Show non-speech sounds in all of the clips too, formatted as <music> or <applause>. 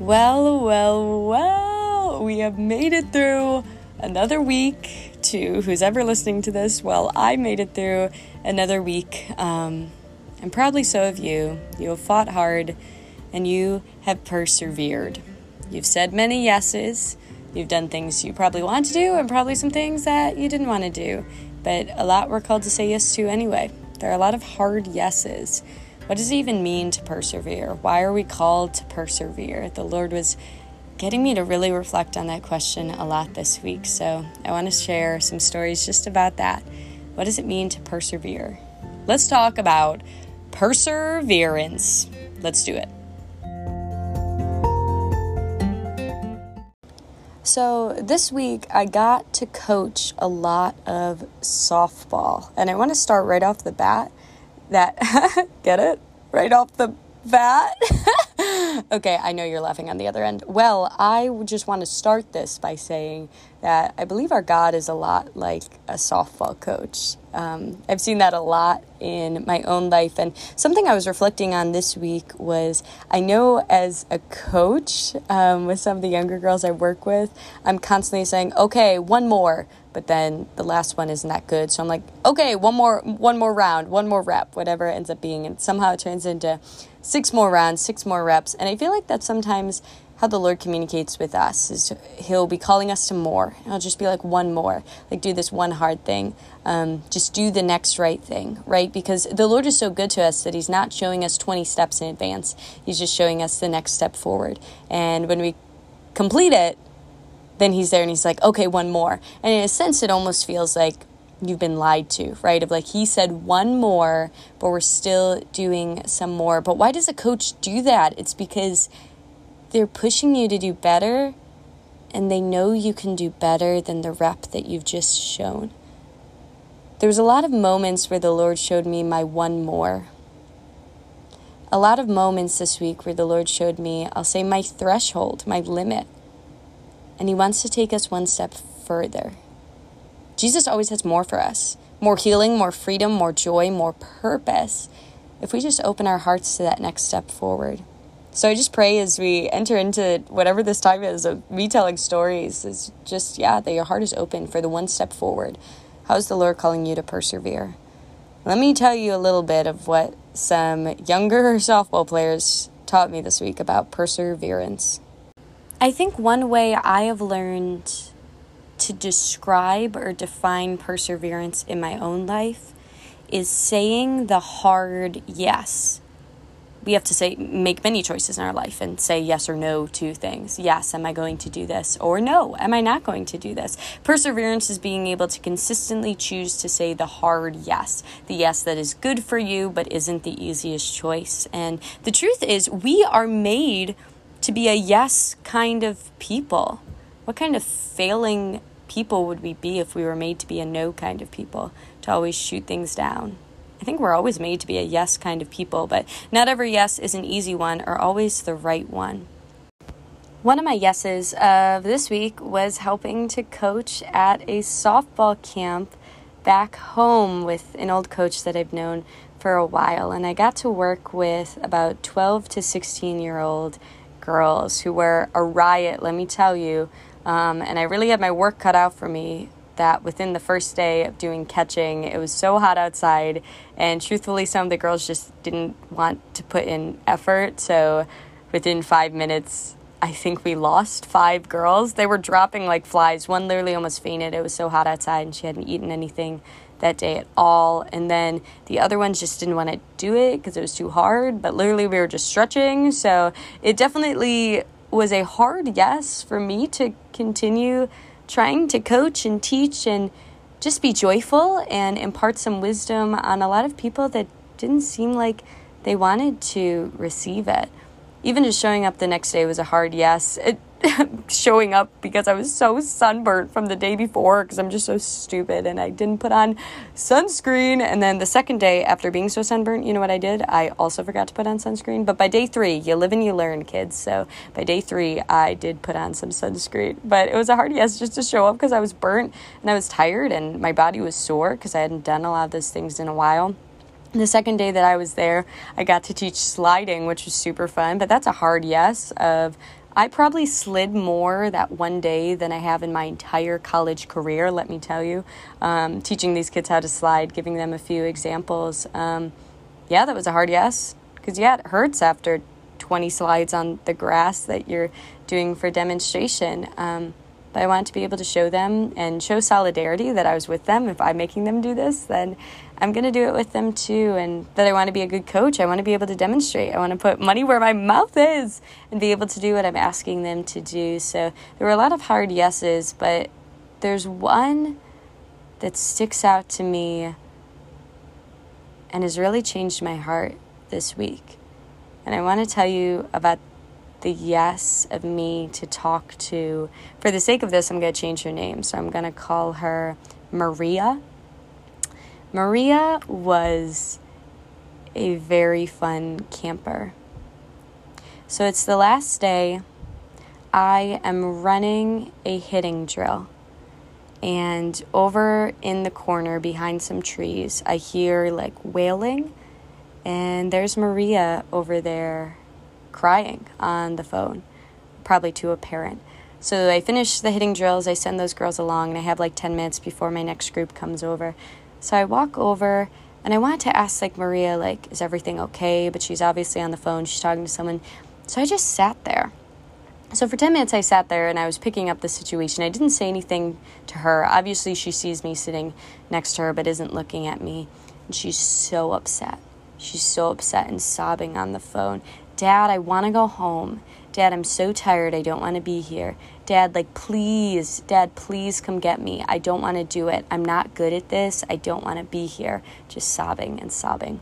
Well, well, well, we have made it through another week to who's ever listening to this. Well, I made it through another week, um, and proudly so of you. You have fought hard and you have persevered. You've said many yeses. You've done things you probably want to do, and probably some things that you didn't want to do. But a lot we're called to say yes to anyway. There are a lot of hard yeses. What does it even mean to persevere? Why are we called to persevere? The Lord was getting me to really reflect on that question a lot this week. So I want to share some stories just about that. What does it mean to persevere? Let's talk about perseverance. Let's do it. So, this week I got to coach a lot of softball, and I want to start right off the bat that <laughs> get it right off the bat. <laughs> okay, I know you're laughing on the other end. Well, I just want to start this by saying that I believe our God is a lot like a softball coach. Um, I've seen that a lot in my own life. And something I was reflecting on this week was I know as a coach um, with some of the younger girls I work with, I'm constantly saying, okay, one more. But then the last one isn't that good. So I'm like, okay, one more, one more round, one more rep, whatever it ends up being. And somehow it turns into six more rounds, six more reps. And I feel like that sometimes how the Lord communicates with us is He'll be calling us to more. I'll just be like one more, like do this one hard thing, um, just do the next right thing, right? Because the Lord is so good to us that He's not showing us twenty steps in advance. He's just showing us the next step forward. And when we complete it, then He's there and He's like, okay, one more. And in a sense, it almost feels like you've been lied to, right? Of like he said one more, but we're still doing some more. But why does a coach do that? It's because they're pushing you to do better and they know you can do better than the rep that you've just shown. There was a lot of moments where the Lord showed me my one more. A lot of moments this week where the Lord showed me, I'll say, my threshold, my limit. And He wants to take us one step further. Jesus always has more for us more healing, more freedom, more joy, more purpose if we just open our hearts to that next step forward. So I just pray as we enter into whatever this time is of me telling stories, is just, yeah, that your heart is open for the one step forward. How is the Lord calling you to persevere? Let me tell you a little bit of what some younger <laughs> softball players taught me this week about perseverance. I think one way I have learned to describe or define perseverance in my own life is saying the hard yes we have to say make many choices in our life and say yes or no to things. Yes, am I going to do this? Or no, am I not going to do this? Perseverance is being able to consistently choose to say the hard yes, the yes that is good for you but isn't the easiest choice. And the truth is, we are made to be a yes kind of people. What kind of failing people would we be if we were made to be a no kind of people, to always shoot things down? I think we're always made to be a yes kind of people, but not every yes is an easy one or always the right one. One of my yeses of this week was helping to coach at a softball camp back home with an old coach that I've known for a while. And I got to work with about 12 to 16 year old girls who were a riot, let me tell you. Um, and I really had my work cut out for me that within the first day of doing catching, it was so hot outside, and truthfully, some of the girls just didn't want to put in effort. So within five minutes, I think we lost five girls. They were dropping like flies. One literally almost fainted. It was so hot outside, and she hadn't eaten anything that day at all. And then the other ones just didn't want to do it because it was too hard. But literally, we were just stretching. So it definitely was a hard yes for me to continue trying to coach and teach and just be joyful and impart some wisdom on a lot of people that didn't seem like they wanted to receive it. Even just showing up the next day was a hard yes. It, <laughs> showing up because I was so sunburnt from the day before because I'm just so stupid and I didn't put on sunscreen. And then the second day after being so sunburnt, you know what I did? I also forgot to put on sunscreen. But by day three, you live and you learn, kids. So by day three, I did put on some sunscreen. But it was a hard yes just to show up because I was burnt and I was tired and my body was sore because I hadn't done a lot of those things in a while. The second day that I was there, I got to teach sliding, which was super fun, but that's a hard yes of I probably slid more that one day than I have in my entire college career, let me tell you. Um, teaching these kids how to slide, giving them a few examples. Um, yeah, that was a hard yes. Because, yeah, it hurts after 20 slides on the grass that you're doing for demonstration. Um, but I wanted to be able to show them and show solidarity that I was with them. If I'm making them do this, then I'm going to do it with them too. And that I want to be a good coach. I want to be able to demonstrate. I want to put money where my mouth is and be able to do what I'm asking them to do. So there were a lot of hard yeses, but there's one that sticks out to me and has really changed my heart this week. And I want to tell you about the yes of me to talk to. For the sake of this, I'm going to change her name. So I'm going to call her Maria. Maria was a very fun camper. So it's the last day. I am running a hitting drill. And over in the corner behind some trees, I hear like wailing. And there's Maria over there crying on the phone, probably to a parent. So I finish the hitting drills, I send those girls along, and I have like 10 minutes before my next group comes over. So I walk over and I wanted to ask like Maria, like, is everything okay? But she's obviously on the phone, she's talking to someone. So I just sat there. So for 10 minutes, I sat there and I was picking up the situation. I didn't say anything to her. Obviously, she sees me sitting next to her but isn't looking at me. And she's so upset. She's so upset and sobbing on the phone. Dad, I want to go home. Dad, I'm so tired. I don't want to be here. Dad, like, please, Dad, please come get me. I don't want to do it. I'm not good at this. I don't want to be here. Just sobbing and sobbing.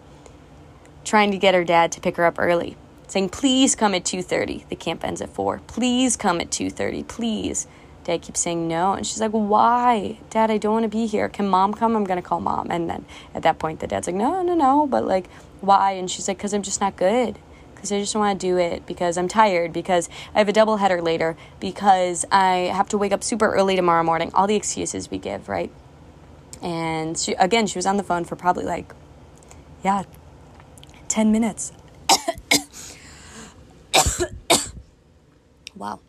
Trying to get her dad to pick her up early. Saying, please come at 2.30. The camp ends at 4. Please come at 2.30. Please. Dad keeps saying no. And she's like, why? Dad, I don't want to be here. Can mom come? I'm going to call mom. And then at that point, the dad's like, no, no, no. But like, why? And she's like, because I'm just not good because I just want to do it because I'm tired, because I have a double header later, because I have to wake up super early tomorrow morning. All the excuses we give, right? And she, again, she was on the phone for probably like, yeah, 10 minutes. <coughs> wow.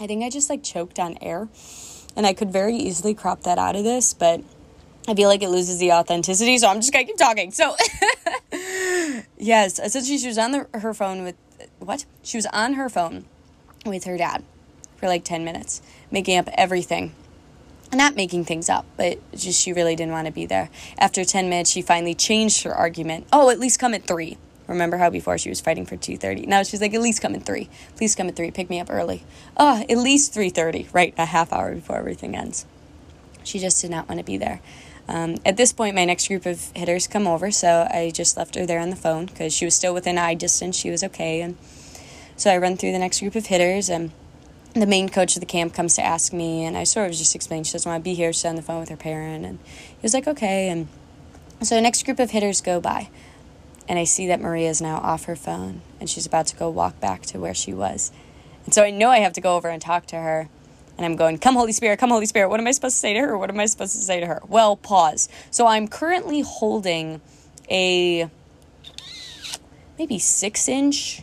I think I just like choked on air. And I could very easily crop that out of this, but I feel like it loses the authenticity, so I'm just gonna keep talking. So, <laughs> yes, essentially, she was on the, her phone with what? She was on her phone with her dad for like 10 minutes, making up everything. Not making things up, but just she really didn't want to be there. After 10 minutes, she finally changed her argument. Oh, at least come at 3. Remember how before she was fighting for 2:30. Now she's like at least come at 3. Please come at 3. Pick me up early. Oh, at least 3:30, right? A half hour before everything ends. She just did not want to be there. Um, at this point, my next group of hitters come over, so I just left her there on the phone because she was still within eye distance. She was okay, and so I run through the next group of hitters, and the main coach of the camp comes to ask me, and I sort of just explained she doesn't want to be here. She's on the phone with her parent, and he was like, okay. And so the next group of hitters go by, and I see that Maria is now off her phone, and she's about to go walk back to where she was. And so I know I have to go over and talk to her. And I'm going, Come, Holy Spirit, come, Holy Spirit. What am I supposed to say to her? What am I supposed to say to her? Well, pause. So I'm currently holding a maybe six inch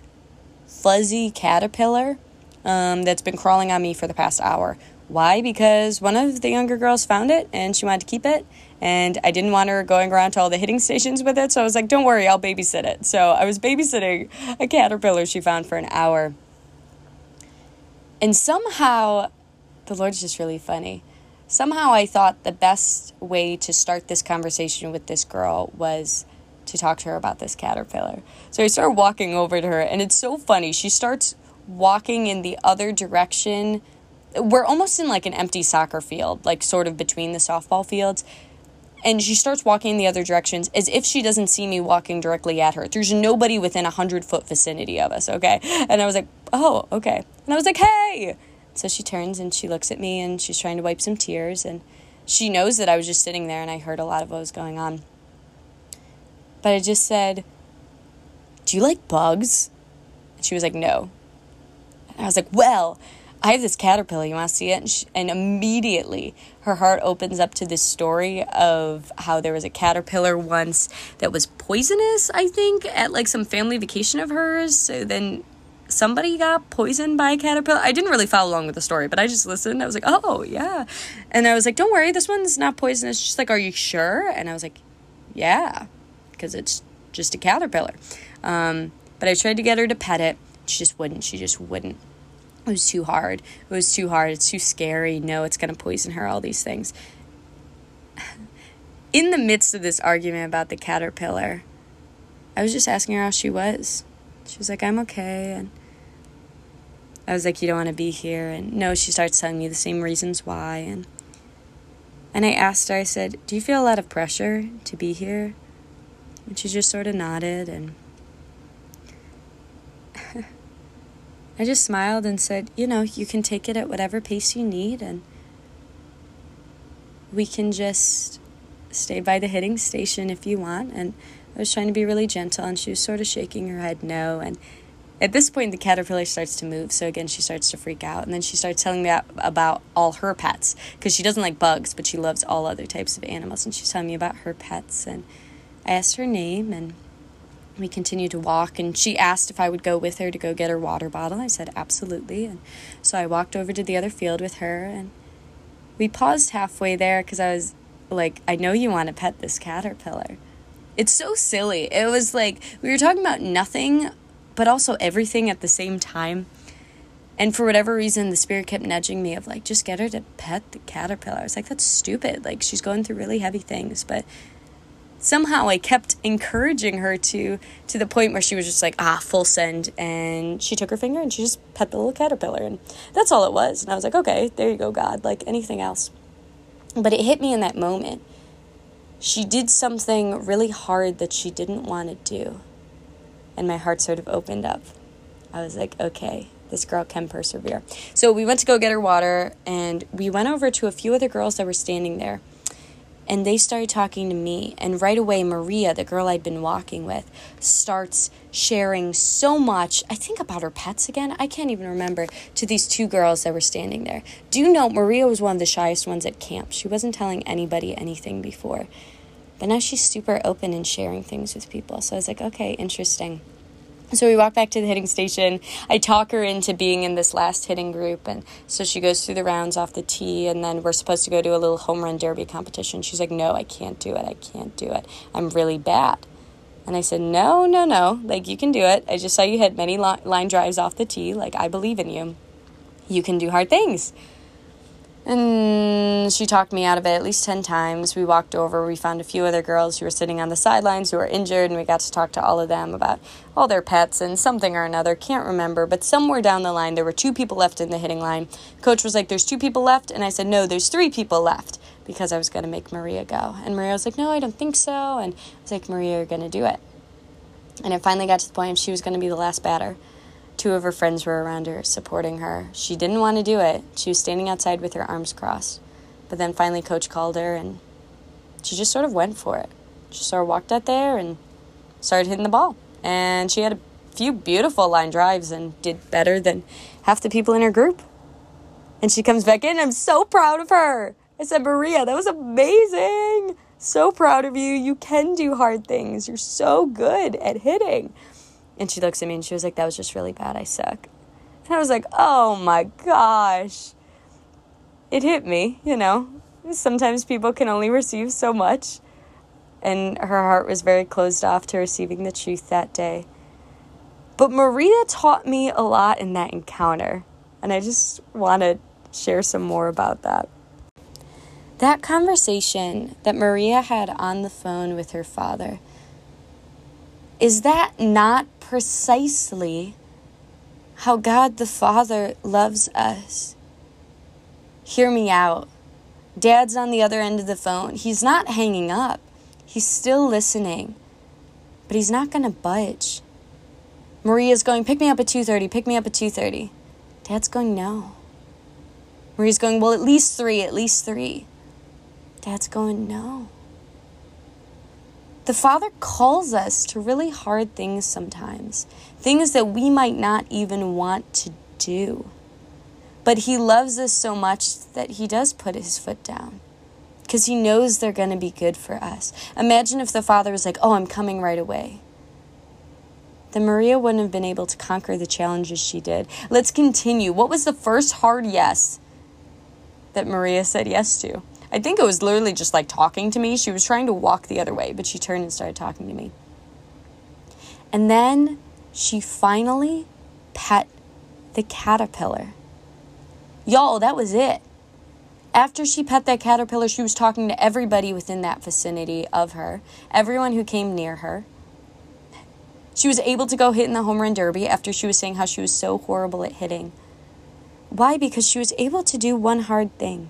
fuzzy caterpillar um, that's been crawling on me for the past hour. Why? Because one of the younger girls found it and she wanted to keep it. And I didn't want her going around to all the hitting <laughs> stations with it. So I was like, don't worry, I'll babysit it. So I was babysitting a caterpillar she found for an hour. And somehow the Lord's just really funny. Somehow I thought the best way to start this conversation with this girl was to talk to her about this caterpillar. So I started walking over to her, and it's so funny. She starts walking in the other direction. We're almost in like an empty soccer field, like sort of between the softball fields. And she starts walking in the other directions as if she doesn't see me walking directly at her. There's nobody within a hundred foot vicinity of us, okay? And I was like, oh, okay. And I was like, hey, so she turns and she looks at me and she's trying to wipe some tears and she knows that I was just sitting there and I heard a lot of what was going on. But I just said, Do you like bugs? And she was like, No. And I was like, Well, I have this caterpillar. You want to see it? And, she, and immediately her heart opens up to this story of how there was a caterpillar once that was poisonous, I think, at like some family vacation of hers. So then somebody got poisoned by a caterpillar. I didn't really follow along with the story, but I just listened. I was like, oh, yeah. And I was like, don't worry, this one's not poisonous. She's like, are you sure? And I was like, yeah, because it's just a caterpillar. Um, but I tried to get her to pet it. She just wouldn't. She just wouldn't. It was too hard. It was too hard. It's too scary. No, it's going to poison her, all these things. <sighs> In the midst of this argument about the caterpillar, I was just asking her how she was. She was like, I'm okay. And I was like, You don't want to be here. And no, she starts telling me the same reasons why. And, and I asked her, I said, Do you feel a lot of pressure to be here? And she just sort of nodded. And <laughs> I just smiled and said, You know, you can take it at whatever pace you need. And we can just stay by the hitting station if you want. And I was trying to be really gentle, and she was sort of shaking her head no. And at this point, the caterpillar starts to move. So again, she starts to freak out. And then she starts telling me about all her pets because she doesn't like bugs, but she loves all other types of animals. And she's telling me about her pets. And I asked her name, and we continued to walk. And she asked if I would go with her to go get her water bottle. I said, absolutely. And so I walked over to the other field with her. And we paused halfway there because I was like, I know you want to pet this caterpillar. It's so silly. It was like we were talking about nothing, but also everything at the same time. And for whatever reason, the spirit kept nudging me of like, just get her to pet the caterpillar. I was like, that's stupid. Like, she's going through really heavy things. But somehow I kept encouraging her to to the point where she was just like, ah, full send. And she took her finger and she just pet the little caterpillar. And that's all it was. And I was like, okay, there you go, God. Like anything else. But it hit me in that moment she did something really hard that she didn't want to do. And my heart sort of opened up. I was like, okay, this girl can persevere. So we went to go get her water, and we went over to a few other girls that were standing there. And they started talking to me. And right away, Maria, the girl I'd been walking with, starts sharing so much, I think about her pets again, I can't even remember, to these two girls that were standing there. Do you know Maria was one of the shyest ones at camp? She wasn't telling anybody anything before. But now she's super open and sharing things with people. So I was like, okay, interesting. So we walk back to the hitting station. I talk her into being in this last hitting group. And so she goes through the rounds off the tee. And then we're supposed to go to a little home run derby competition. She's like, no, I can't do it. I can't do it. I'm really bad. And I said, no, no, no. Like, you can do it. I just saw you hit many line drives off the tee. Like, I believe in you. You can do hard things. And she talked me out of it at least 10 times. We walked over, we found a few other girls who were sitting on the sidelines who were injured, and we got to talk to all of them about all their pets and something or another. Can't remember, but somewhere down the line, there were two people left in the hitting line. Coach was like, There's two people left. And I said, No, there's three people left because I was going to make Maria go. And Maria was like, No, I don't think so. And I was like, Maria, you're going to do it. And it finally got to the point she was going to be the last batter. Two of her friends were around her, supporting her. She didn't want to do it. She was standing outside with her arms crossed. But then finally, coach called her, and she just sort of went for it. She sort of walked out there and started hitting the ball. And she had a few beautiful line drives and did better than half the people in her group. And she comes back in. I'm so proud of her. I said, Maria, that was amazing. So proud of you. You can do hard things. You're so good at hitting. And she looks at me and she was like, That was just really bad. I suck. And I was like, Oh my gosh. It hit me, you know. Sometimes people can only receive so much. And her heart was very closed off to receiving the truth that day. But Maria taught me a lot in that encounter. And I just want to share some more about that. That conversation that Maria had on the phone with her father is that not precisely how God the Father loves us? Hear me out. Dad's on the other end of the phone. He's not hanging up. He's still listening. But he's not going to budge. Maria's going, "Pick me up at 2:30. Pick me up at 2:30." Dad's going, "No." Maria's going, "Well, at least 3, at least 3." Dad's going, "No." The Father calls us to really hard things sometimes, things that we might not even want to do. But He loves us so much that He does put His foot down because He knows they're going to be good for us. Imagine if the Father was like, Oh, I'm coming right away. then Maria wouldn't have been able to conquer the challenges she did. Let's continue. What was the first hard yes that Maria said yes to? I think it was literally just like talking to me. She was trying to walk the other way, but she turned and started talking to me. And then she finally pet the caterpillar. Y'all, that was it. After she pet that caterpillar, she was talking to everybody within that vicinity of her, everyone who came near her. She was able to go hit in the home run derby after she was saying how she was so horrible at hitting. Why? Because she was able to do one hard thing.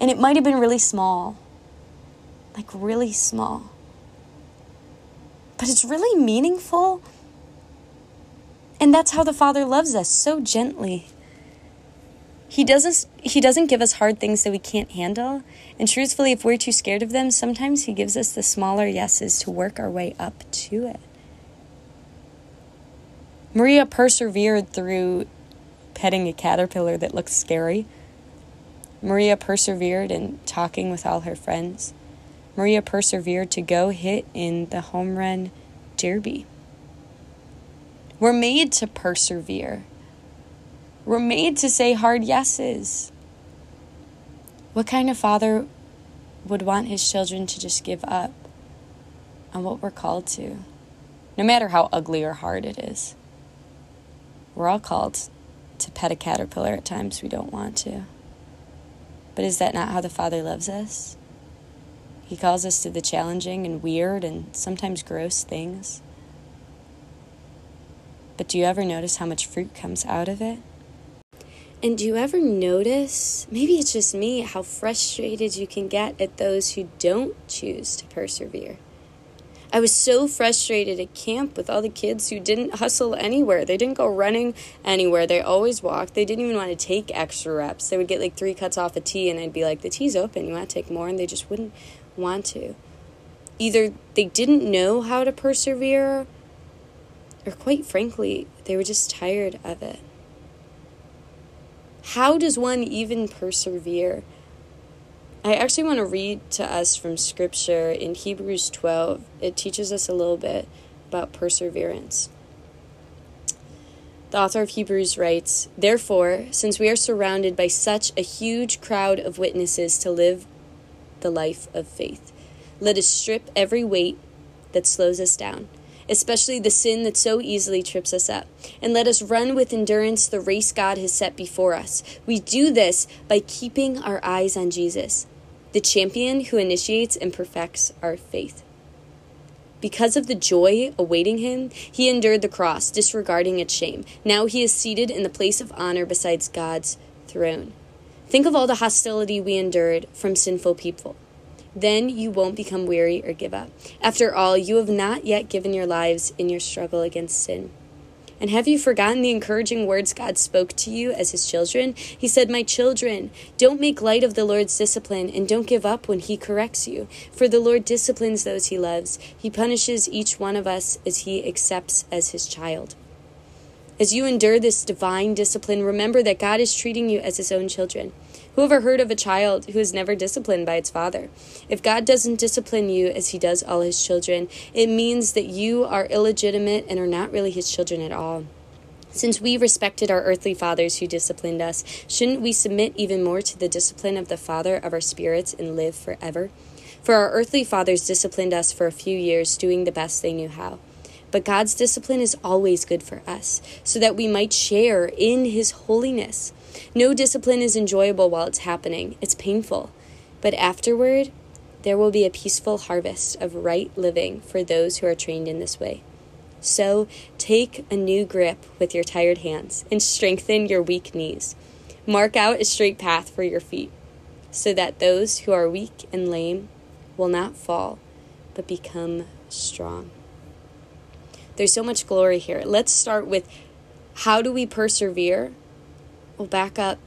And it might have been really small. Like, really small. But it's really meaningful. And that's how the Father loves us so gently. He doesn't he doesn't give us hard things that we can't handle. And truthfully, if we're too scared of them, sometimes he gives us the smaller yeses to work our way up to it. Maria persevered through petting a caterpillar that looked scary. Maria persevered in talking with all her friends. Maria persevered to go hit in the home run derby. We're made to persevere. We're made to say hard yeses. What kind of father would want his children to just give up on what we're called to, no matter how ugly or hard it is? We're all called to pet a caterpillar at times we don't want to. But is that not how the Father loves us? He calls us to the challenging and weird and sometimes gross things. But do you ever notice how much fruit comes out of it? And do you ever notice, maybe it's just me, how frustrated you can get at those who don't choose to persevere? I was so frustrated at camp with all the kids who didn't hustle anywhere. They didn't go running anywhere. They always walked. They didn't even want to take extra reps. They would get like three cuts off a tee, and I'd be like, the tee's open. You want to take more? And they just wouldn't want to. Either they didn't know how to persevere, or quite frankly, they were just tired of it. How does one even persevere? I actually want to read to us from scripture in Hebrews 12. It teaches us a little bit about perseverance. The author of Hebrews writes Therefore, since we are surrounded by such a huge crowd of witnesses to live the life of faith, let us strip every weight that slows us down especially the sin that so easily trips us up. And let us run with endurance the race God has set before us. We do this by keeping our eyes on Jesus, the champion who initiates and perfects our faith. Because of the joy awaiting him, he endured the cross, disregarding its shame. Now he is seated in the place of honor beside God's throne. Think of all the hostility we endured from sinful people. Then you won't become weary or give up. After all, you have not yet given your lives in your struggle against sin. And have you forgotten the encouraging words God spoke to you as his children? He said, My children, don't make light of the Lord's discipline and don't give up when he corrects you. For the Lord disciplines those he loves. He punishes each one of us as he accepts as his child. As you endure this divine discipline, remember that God is treating you as his own children. Who ever heard of a child who is never disciplined by its father? If God doesn't discipline you as he does all his children, it means that you are illegitimate and are not really his children at all. Since we respected our earthly fathers who disciplined us, shouldn't we submit even more to the discipline of the Father of our spirits and live forever? For our earthly fathers disciplined us for a few years, doing the best they knew how. But God's discipline is always good for us, so that we might share in His holiness. No discipline is enjoyable while it's happening, it's painful. But afterward, there will be a peaceful harvest of right living for those who are trained in this way. So take a new grip with your tired hands and strengthen your weak knees. Mark out a straight path for your feet, so that those who are weak and lame will not fall, but become strong. There's so much glory here. Let's start with how do we persevere We'll back up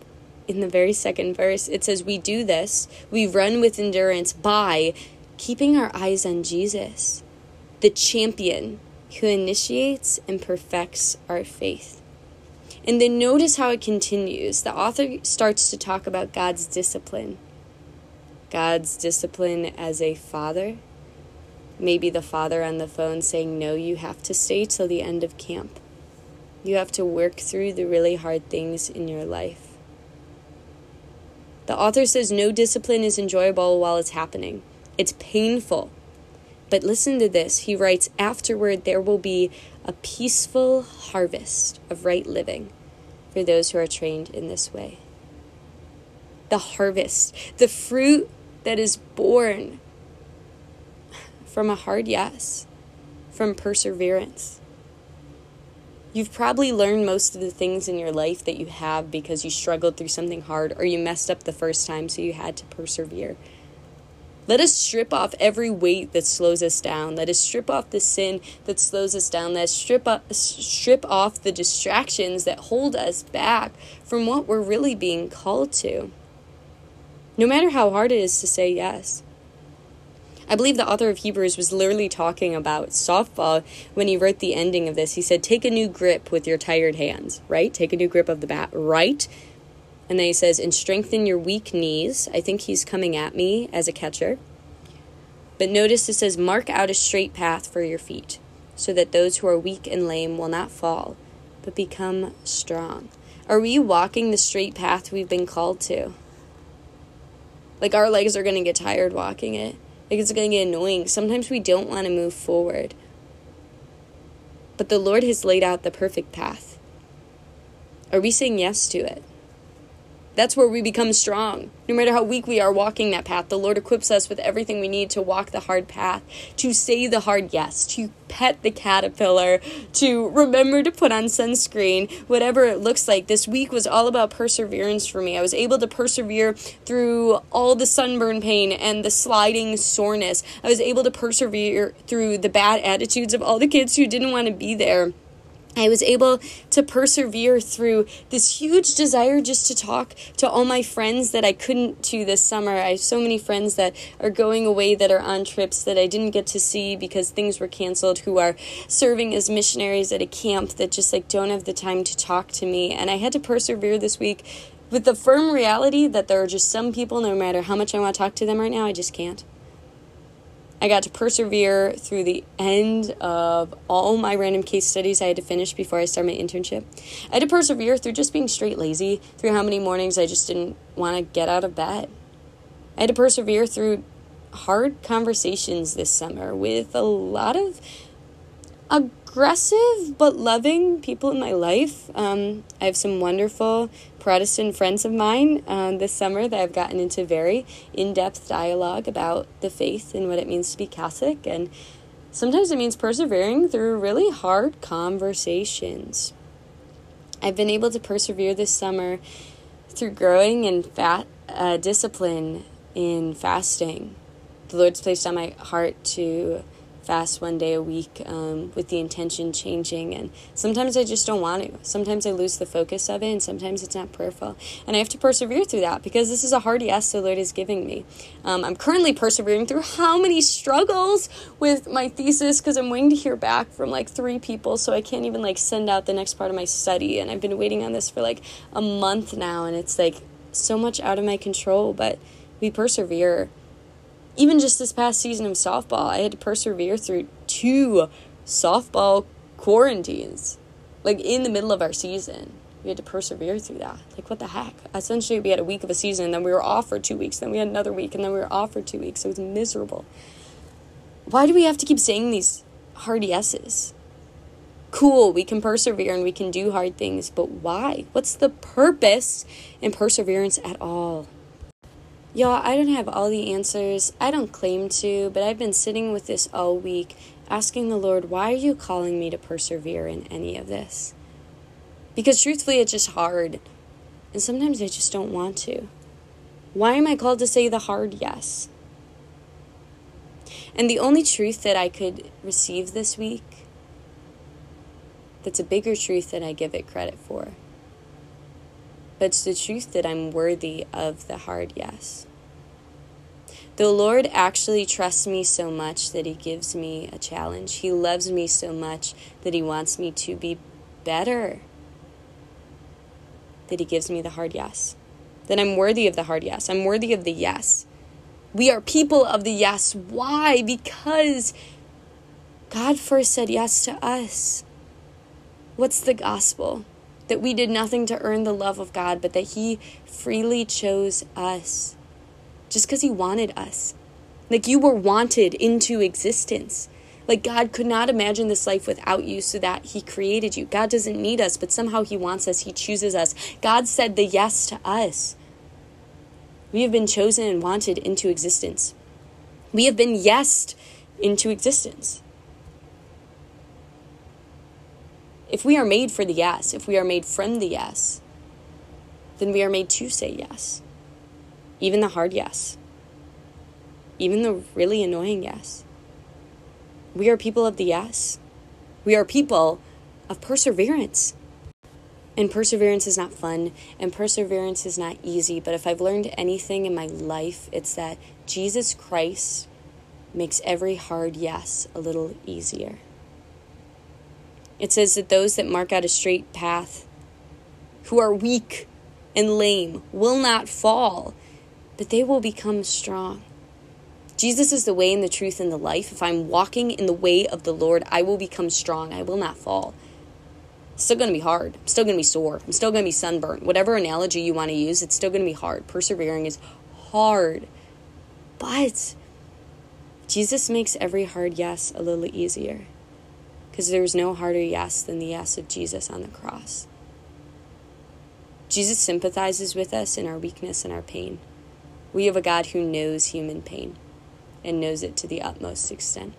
in the very second verse. It says, We do this, we run with endurance by keeping our eyes on Jesus, the champion who initiates and perfects our faith. And then notice how it continues. The author starts to talk about God's discipline. God's discipline as a father, maybe the father on the phone saying, No, you have to stay till the end of camp. You have to work through the really hard things in your life. The author says no discipline is enjoyable while it's happening. It's painful. But listen to this. He writes, Afterward, there will be a peaceful harvest of right living for those who are trained in this way. The harvest, the fruit that is born from a hard yes, from perseverance. You've probably learned most of the things in your life that you have because you struggled through something hard or you messed up the first time, so you had to persevere. Let us strip off every weight that slows us down. Let us strip off the sin that slows us down. Let us strip, up, strip off the distractions that hold us back from what we're really being called to. No matter how hard it is to say yes. I believe the author of Hebrews was literally talking about softball when he wrote the ending of this. He said, Take a new grip with your tired hands, right? Take a new grip of the bat, right? And then he says, And strengthen your weak knees. I think he's coming at me as a catcher. But notice it says, Mark out a straight path for your feet, so that those who are weak and lame will not fall, but become strong. Are we walking the straight path we've been called to? Like our legs are going to get tired walking it. Like it's going to get annoying. Sometimes we don't want to move forward. But the Lord has laid out the perfect path. Are we saying yes to it? That's where we become strong. No matter how weak we are walking that path, the Lord equips us with everything we need to walk the hard path, to say the hard yes, to pet the caterpillar, to remember to put on sunscreen, whatever it looks like. This week was all about perseverance for me. I was able to persevere through all the sunburn pain and the sliding soreness. I was able to persevere through the bad attitudes of all the kids who didn't want to be there. I was able to persevere through this huge desire just to talk to all my friends that I couldn't to this summer. I have so many friends that are going away that are on trips that I didn't get to see because things were canceled who are serving as missionaries at a camp that just like don't have the time to talk to me. And I had to persevere this week with the firm reality that there are just some people no matter how much I want to talk to them right now, I just can't. I got to persevere through the end of all my random case studies I had to finish before I start my internship. I had to persevere through just being straight lazy, through how many mornings I just didn't want to get out of bed. I had to persevere through hard conversations this summer with a lot of aggressive but loving people in my life. Um, I have some wonderful Protestant friends of mine um, this summer that I've gotten into very in depth dialogue about the faith and what it means to be Catholic. And sometimes it means persevering through really hard conversations. I've been able to persevere this summer through growing in fat uh, discipline in fasting. The Lord's placed on my heart to fast one day a week um, with the intention changing. And sometimes I just don't want to. Sometimes I lose the focus of it, and sometimes it's not prayerful. And I have to persevere through that because this is a hard yes the Lord is giving me. Um, I'm currently persevering through how many struggles with my thesis because I'm waiting to hear back from like three people, so I can't even like send out the next part of my study. And I've been waiting on this for like a month now, and it's like so much out of my control, but we persevere even just this past season of softball, I had to persevere through two softball quarantines, like in the middle of our season. We had to persevere through that. Like, what the heck? Essentially, we had a week of a season, then we were off for two weeks, then we had another week, and then we were off for two weeks. It was miserable. Why do we have to keep saying these hard yeses? Cool, we can persevere and we can do hard things, but why? What's the purpose in perseverance at all? Y'all, I don't have all the answers. I don't claim to, but I've been sitting with this all week, asking the Lord, why are you calling me to persevere in any of this? Because truthfully, it's just hard. And sometimes I just don't want to. Why am I called to say the hard yes? And the only truth that I could receive this week that's a bigger truth than I give it credit for but it's the truth that I'm worthy of the hard yes. The Lord actually trusts me so much that He gives me a challenge. He loves me so much that He wants me to be better, that He gives me the hard yes. That I'm worthy of the hard yes. I'm worthy of the yes. We are people of the yes. Why? Because God first said yes to us. What's the gospel? That we did nothing to earn the love of God, but that He freely chose us just because He wanted us. Like you were wanted into existence. Like God could not imagine this life without you, so that He created you. God doesn't need us, but somehow He wants us. He chooses us. God said the yes to us. We have been chosen and wanted into existence. We have been yesed into existence. If we are made for the yes, if we are made from the yes, then we are made to say yes. Even the hard yes. Even the really annoying yes. We are people of the yes. We are people of perseverance. And perseverance is not fun, and perseverance is not easy. But if I've learned anything in my life, it's that Jesus Christ makes every hard yes a little easier. It says that those that mark out a straight path, who are weak and lame, will not fall, but they will become strong. Jesus is the way and the truth and the life. If I'm walking in the way of the Lord, I will become strong. I will not fall. It's still going to be hard. I'm still going to be sore. I'm still going to be sunburnt. Whatever analogy you want to use, it's still going to be hard. Persevering is hard. But Jesus makes every hard yes a little easier because there's no harder yes than the yes of Jesus on the cross. Jesus sympathizes with us in our weakness and our pain. We have a God who knows human pain and knows it to the utmost extent.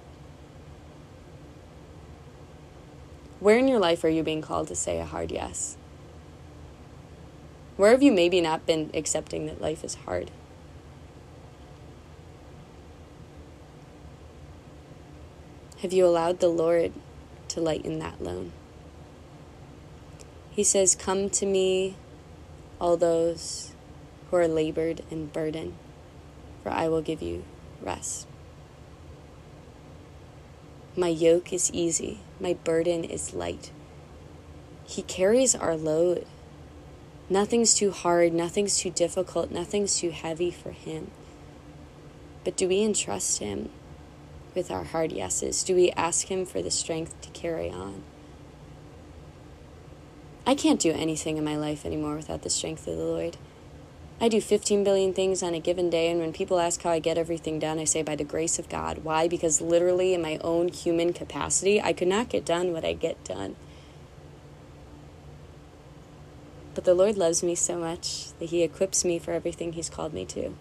Where in your life are you being called to say a hard yes? Where have you maybe not been accepting that life is hard? Have you allowed the Lord to lighten that load? He says, Come to me, all those who are labored and burdened, for I will give you rest. My yoke is easy, my burden is light. He carries our load. Nothing's too hard, nothing's too difficult, nothing's too heavy for Him. But do we entrust Him with our hard yeses? Do we ask Him for the strength to carry on? I can't do anything in my life anymore without the strength of the Lord. I do 15 billion things on a given day, and when people ask how I get everything done, I say by the grace of God. Why? Because literally, in my own human capacity, I could not get done what I get done. But the Lord loves me so much that He equips me for everything He's called me to.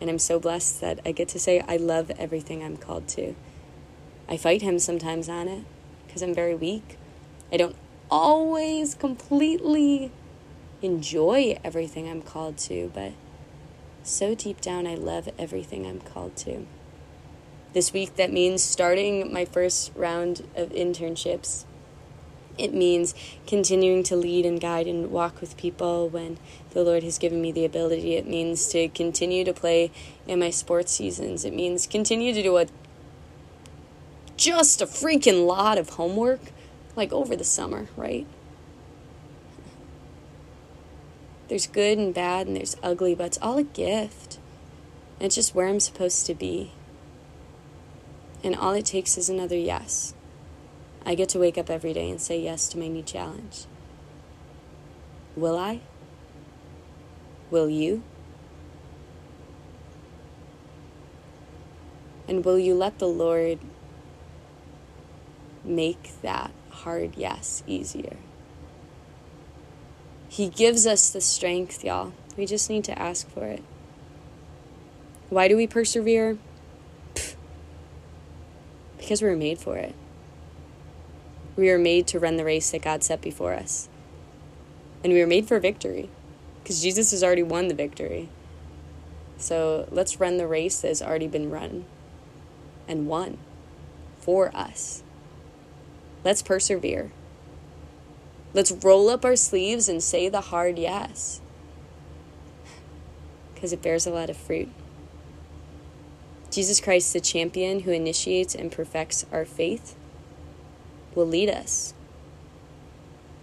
And I'm so blessed that I get to say, I love everything I'm called to. I fight Him sometimes on it because I'm very weak. I don't always completely enjoy everything I'm called to, but so deep down, I love everything I'm called to. This week, that means starting my first round of internships. It means continuing to lead and guide and walk with people when the Lord has given me the ability. It means to continue to play in my sports seasons. It means continue to do a just a freaking lot of homework like over the summer, right? There's good and bad and there's ugly, but it's all a gift. It's just where I'm supposed to be. And all it takes is another yes. I get to wake up every day and say yes to my new challenge. Will I? Will you? And will you let the Lord make that hard yes easier? He gives us the strength, y'all. We just need to ask for it. Why do we persevere? Because we were made for it. We were made to run the race that God set before us. And we were made for victory because Jesus has already won the victory. So let's run the race that has already been run and won for us. Let's persevere. Let's roll up our sleeves and say the hard yes. Because it bears a lot of fruit. Jesus Christ, the champion who initiates and perfects our faith, will lead us.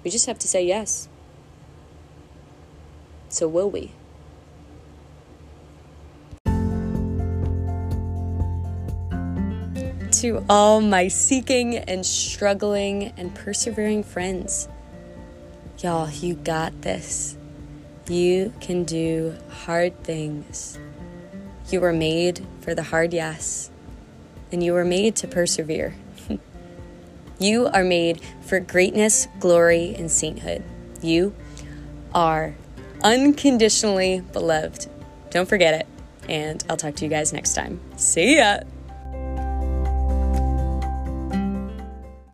We just have to say yes. So, will we? To all my seeking and struggling and persevering friends, y'all, you got this. You can do hard things. You were made for the hard yes, and you were made to persevere. <laughs> you are made for greatness, glory, and sainthood. You are unconditionally beloved. Don't forget it. And I'll talk to you guys next time. See ya.